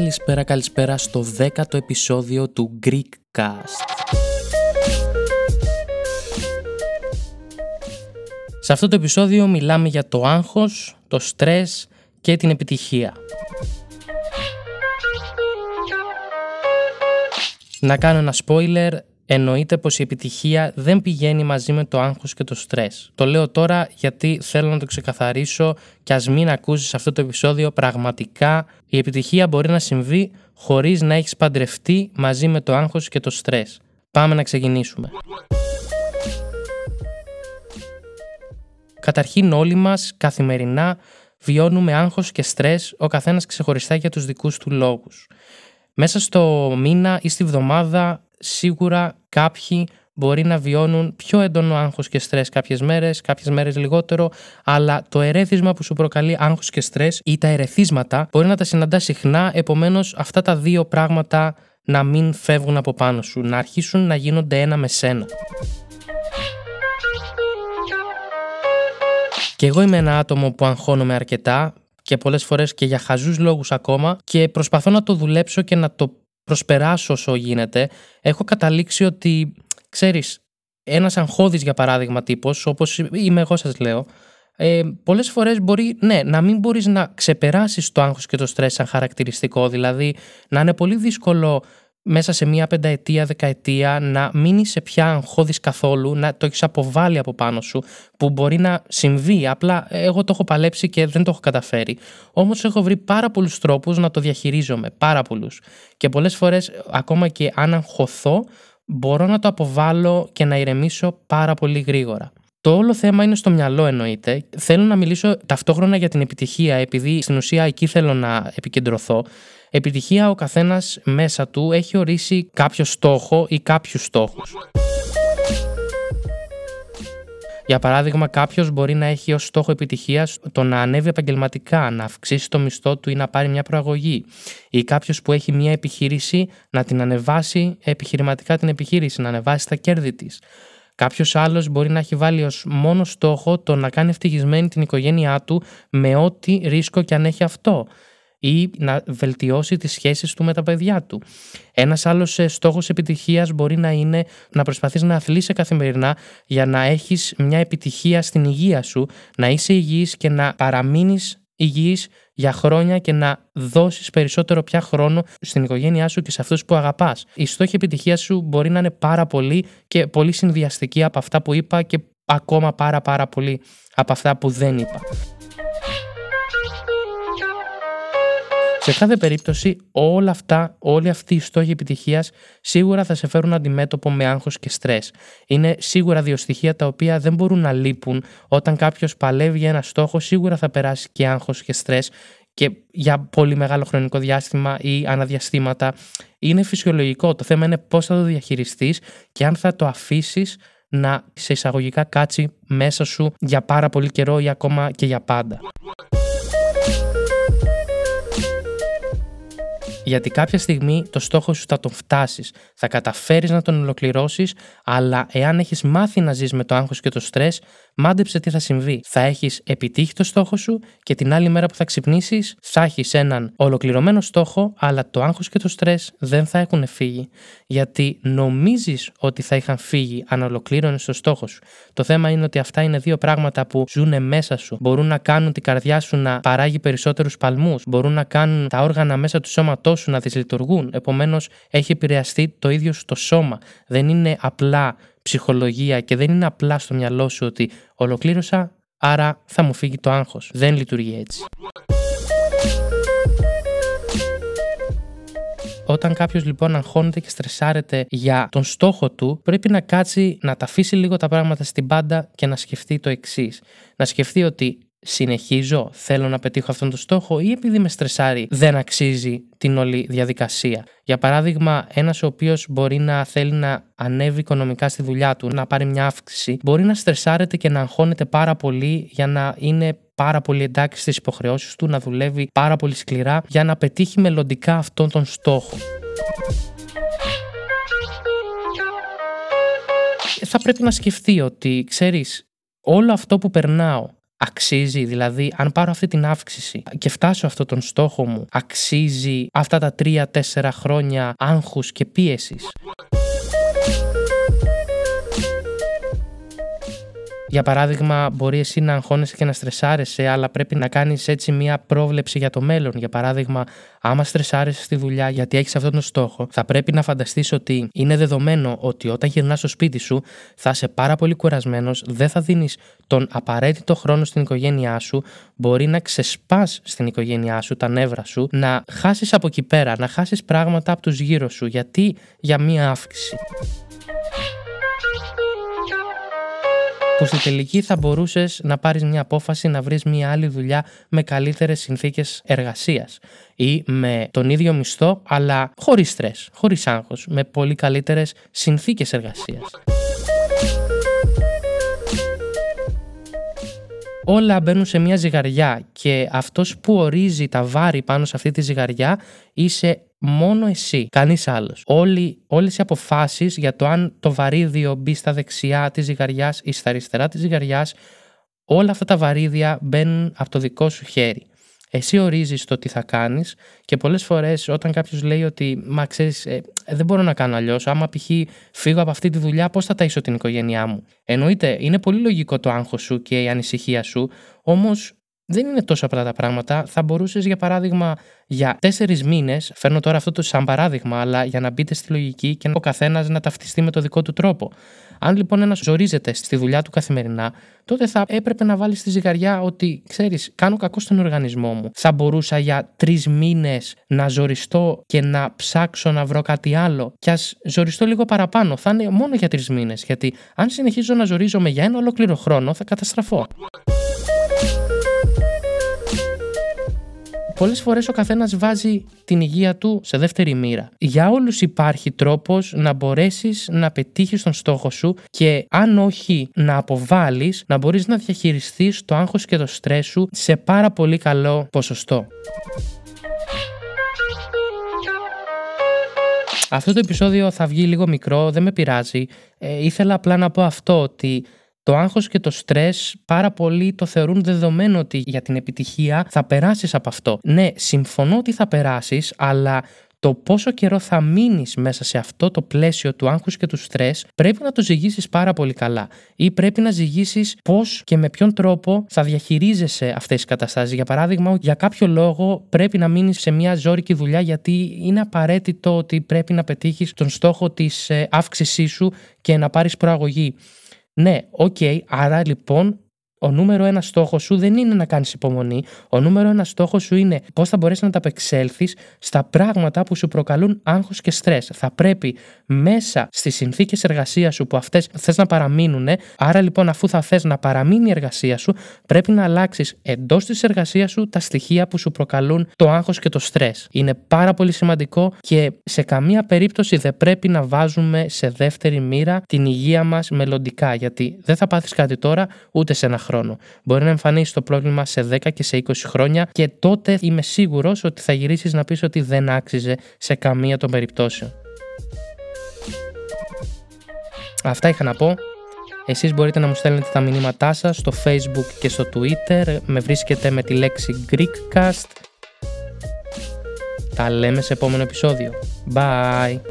Καλησπέρα, καλησπέρα στο 10ο επεισόδιο του Greekcast. Σε αυτό το επεισόδιο μιλάμε για το άγχος, το στρες και την επιτυχία. Να κάνω ένα spoiler, εννοείται πως η επιτυχία δεν πηγαίνει μαζί με το άγχος και το στρες. Το λέω τώρα γιατί θέλω να το ξεκαθαρίσω και ας μην ακούσεις αυτό το επεισόδιο πραγματικά η επιτυχία μπορεί να συμβεί χωρίς να έχεις παντρευτεί μαζί με το άγχος και το στρες. Πάμε να ξεκινήσουμε. Καταρχήν όλοι μας καθημερινά βιώνουμε άγχος και στρες ο καθένας ξεχωριστά για τους δικούς του λόγους. Μέσα στο μήνα ή στη βδομάδα σίγουρα κάποιοι μπορεί να βιώνουν πιο έντονο άγχος και στρες κάποιες μέρες, κάποιες μέρες λιγότερο, αλλά το ερέθισμα που σου προκαλεί άγχος και στρες ή τα ερεθίσματα μπορεί να τα συναντά συχνά, επομένως αυτά τα δύο πράγματα να μην φεύγουν από πάνω σου, να αρχίσουν να γίνονται ένα με σένα. Και εγώ είμαι ένα άτομο που αγχώνομαι αρκετά και πολλές φορές και για χαζούς λόγους ακόμα και προσπαθώ να το δουλέψω και να το προσπεράσω όσο γίνεται. Έχω καταλήξει ότι, ξέρεις, ένας αγχώδης για παράδειγμα τύπος, όπως είμαι εγώ σας λέω, ε, πολλές φορές μπορεί, ναι, να μην μπορείς να ξεπεράσεις το άγχος και το στρες σαν χαρακτηριστικό, δηλαδή να είναι πολύ δύσκολο μέσα σε μία πενταετία, δεκαετία να μην είσαι πια αγχώδης καθόλου, να το έχεις αποβάλει από πάνω σου, που μπορεί να συμβεί. Απλά εγώ το έχω παλέψει και δεν το έχω καταφέρει. Όμως έχω βρει πάρα πολλούς τρόπους να το διαχειρίζομαι, πάρα πολλούς. Και πολλές φορές, ακόμα και αν αγχωθώ, μπορώ να το αποβάλω και να ηρεμήσω πάρα πολύ γρήγορα. Το όλο θέμα είναι στο μυαλό εννοείται. Θέλω να μιλήσω ταυτόχρονα για την επιτυχία, επειδή στην ουσία εκεί θέλω να επικεντρωθώ. Επιτυχία ο καθένας μέσα του έχει ορίσει κάποιο στόχο ή κάποιους στόχους. Για παράδειγμα, κάποιος μπορεί να έχει ως στόχο επιτυχίας το να ανέβει επαγγελματικά, να αυξήσει το μισθό του ή να πάρει μια προαγωγή. Ή κάποιος που έχει μια επιχείρηση να την ανεβάσει επιχειρηματικά την επιχείρηση, να ανεβάσει τα κέρδη της. Κάποιος άλλος μπορεί να έχει βάλει ως μόνο στόχο το να κάνει ευτυχισμένη την οικογένειά του με ό,τι ρίσκο και αν έχει αυτό ή να βελτιώσει τις σχέσεις του με τα παιδιά του. Ένας άλλος ε, στόχος επιτυχίας μπορεί να είναι να προσπαθείς να αθλείσαι καθημερινά για να έχεις μια επιτυχία στην υγεία σου, να είσαι υγιής και να παραμείνεις υγιής για χρόνια και να δώσεις περισσότερο πια χρόνο στην οικογένειά σου και σε αυτούς που αγαπάς. Η στόχη επιτυχίας σου μπορεί να είναι πάρα πολύ και πολύ συνδυαστική από αυτά που είπα και ακόμα πάρα πάρα πολύ από αυτά που δεν είπα. Σε κάθε περίπτωση, όλα αυτά, όλοι αυτοί οι στόχοι επιτυχίας σίγουρα θα σε φέρουν αντιμέτωπο με άγχος και στρες. Είναι σίγουρα δύο στοιχεία τα οποία δεν μπορούν να λείπουν. Όταν κάποιος παλεύει για ένα στόχο, σίγουρα θα περάσει και άγχος και στρες και για πολύ μεγάλο χρονικό διάστημα ή αναδιαστήματα. Είναι φυσιολογικό. Το θέμα είναι πώς θα το διαχειριστείς και αν θα το αφήσεις να σε εισαγωγικά κάτσει μέσα σου για πάρα πολύ καιρό ή ακόμα και για πάντα. Γιατί κάποια στιγμή το στόχο σου θα τον φτάσεις. Θα καταφέρεις να τον ολοκληρώσεις, αλλά εάν έχεις μάθει να ζεις με το άγχος και το στρες, μάντεψε τι θα συμβεί. Θα έχεις επιτύχει το στόχο σου και την άλλη μέρα που θα ξυπνήσεις, θα έχεις έναν ολοκληρωμένο στόχο, αλλά το άγχος και το στρες δεν θα έχουν φύγει. Γιατί νομίζεις ότι θα είχαν φύγει αν ολοκλήρωνες το στόχο σου. Το θέμα είναι ότι αυτά είναι δύο πράγματα που ζουν μέσα σου. Μπορούν να κάνουν την καρδιά σου να παράγει περισσότερους παλμούς. Μπορούν να κάνουν τα όργανα μέσα του σώματός σου να δυσλειτουργούν. Επομένως, έχει επηρεαστεί το ίδιο στο σώμα. Δεν είναι απλά ψυχολογία και δεν είναι απλά στο μυαλό σου ότι ολοκλήρωσα, άρα θα μου φύγει το άγχος. Δεν λειτουργεί έτσι. Όταν κάποιος λοιπόν αγχώνεται και στρεσάρεται για τον στόχο του, πρέπει να κάτσει να τα αφήσει λίγο τα πράγματα στην πάντα και να σκεφτεί το εξής. Να σκεφτεί ότι συνεχίζω, θέλω να πετύχω αυτόν τον στόχο ή επειδή με στρεσάρει δεν αξίζει την όλη διαδικασία. Για παράδειγμα, ένας ο οποίος μπορεί να θέλει να ανέβει οικονομικά στη δουλειά του, να πάρει μια αύξηση, μπορεί να στρεσάρεται και να αγχώνεται πάρα πολύ για να είναι πάρα πολύ εντάξει στις υποχρεώσεις του, να δουλεύει πάρα πολύ σκληρά για να πετύχει μελλοντικά αυτόν τον στόχο. Θα πρέπει να σκεφτεί ότι, ξέρεις, όλο αυτό που περνάω αξίζει, δηλαδή αν πάρω αυτή την αύξηση και φτάσω αυτό τον στόχο μου, αξίζει αυτά τα 3-4 χρόνια άγχους και πίεσης. Για παράδειγμα, μπορεί εσύ να αγχώνεσαι και να στρεσάρεσαι, αλλά πρέπει να κάνεις έτσι μία πρόβλεψη για το μέλλον. Για παράδειγμα, άμα στρεσάρεσαι στη δουλειά γιατί έχεις αυτόν τον στόχο, θα πρέπει να φανταστείς ότι είναι δεδομένο ότι όταν γυρνάς στο σπίτι σου θα είσαι πάρα πολύ κουρασμένος, δεν θα δίνεις τον απαραίτητο χρόνο στην οικογένειά σου, μπορεί να ξεσπάς στην οικογένειά σου, τα νεύρα σου, να χάσεις από εκεί πέρα, να χάσεις πράγματα από τους γύρω σου. Γιατί; Για μία αύξηση που στη τελική θα μπορούσες να πάρεις μια απόφαση να βρεις μια άλλη δουλειά με καλύτερες συνθήκες εργασίας ή με τον ίδιο μισθό, αλλά χωρίς στρες, χωρίς άγχος, με πολύ καλύτερες συνθήκες εργασίας. όλα μπαίνουν σε μια ζυγαριά και αυτός που ορίζει τα βάρη πάνω σε αυτή τη ζυγαριά είσαι μόνο εσύ, κανείς άλλος. Όλοι, όλες οι αποφάσεις για το αν το βαρύδιο μπει στα δεξιά της ζυγαριάς ή στα αριστερά της ζυγαριάς, όλα αυτά τα βαρύδια μπαίνουν από το δικό σου χέρι. Εσύ ορίζεις το τι θα κάνεις και πολλές φορές όταν κάποιος λέει ότι Μα ξέρεις, ε, δεν μπορώ να κάνω αλλιώς. Άμα π.χ. φύγω από αυτή τη δουλειά, πώς θα ταΐσω την οικογένειά μου; Εννοείται, είναι πολύ λογικό το άγχος σου και η ανησυχία σου, όμως δεν είναι τόσο απλά τα πράγματα. Θα μπορούσες, για παράδειγμα, για τέσσερις μήνες, φέρνω τώρα αυτό το σαν παράδειγμα, αλλά για να μπείτε στη λογική και ο καθένας να ταυτιστεί με το δικό του τρόπο. Αν λοιπόν ένας ζορίζεται στη δουλειά του καθημερινά, τότε θα έπρεπε να βάλει στη ζυγαριά ότι, ξέρεις, κάνω κακό στον οργανισμό μου. Θα μπορούσα για τρεις μήνες να ζοριστώ και να ψάξω να βρω κάτι άλλο. Και ας ζοριστώ λίγο παραπάνω. Θα είναι μόνο για τρεις μήνες. Γιατί αν συνεχίζω να ζορίζομαι για ένα ολόκληρο χρόνο, θα καταστραφώ. Πολλές φορές ο καθένας βάζει την υγεία του σε δεύτερη μοίρα. Για όλους υπάρχει τρόπος να μπορέσεις να πετύχεις τον στόχο σου και αν όχι να αποβάλεις, να μπορείς να διαχειριστείς το άγχος και το στρες σου σε πάρα πολύ καλό ποσοστό. Αυτό το επεισόδιο θα βγει λίγο μικρό, δεν με πειράζει. Ε, ήθελα απλά να πω αυτό ότι το άγχος και το στρες πάρα πολλοί το θεωρούν δεδομένο ότι για την επιτυχία θα περάσεις από αυτό. Ναι, συμφωνώ ότι θα περάσεις, αλλά το πόσο καιρό θα μείνεις μέσα σε αυτό το πλαίσιο του άγχους και του στρες πρέπει να το ζυγίσεις πάρα πολύ καλά ή πρέπει να ζυγίσεις πώς και με ποιον τρόπο θα διαχειρίζεσαι αυτές τις καταστάσεις. Για παράδειγμα, για κάποιο λόγο πρέπει να μείνεις σε μια ζώρικη δουλειά γιατί είναι απαραίτητο ότι πρέπει να πετύχεις τον στόχο της ε, αύξησής σου και να πάρεις προαγωγή. Ναι, OK, okay, άρα λοιπόν ο νούμερο ένα στόχο σου δεν είναι να κάνεις υπομονή. Ο νούμερο ένα στόχο σου είναι πώς θα μπορέσεις να τα ανταπεξέλθεις στα πράγματα που σου προκαλούν άγχος και στρες. Θα πρέπει μέσα στις συνθήκες εργασίας σου που αυτές θες να παραμείνουν, άρα λοιπόν αφού θα θες να παραμείνει η εργασία σου, πρέπει να αλλάξεις εντός της εργασίας σου τα στοιχεία που σου προκαλούν το άγχος και το στρες. Είναι πάρα πολύ σημαντικό και σε καμία περίπτωση δεν πρέπει να βάζουμε σε δεύτερη μοίρα την υγεία μας μελλοντικά. Γιατί δεν θα πάθεις κάτι τώρα ούτε σε ένα χρόνο χρόνο. Μπορεί να εμφανίσει το πρόβλημα σε 10 και σε 20 χρόνια και τότε είμαι σίγουρος ότι θα γυρίσεις να πεις ότι δεν άξιζε σε καμία των περιπτώσεων. Αυτά είχα να πω. Εσείς μπορείτε να μου στέλνετε τα μηνύματά σας στο facebook και στο twitter. Με βρίσκετε με τη λέξη Greekcast. Τα λέμε σε επόμενο επεισόδιο. Bye!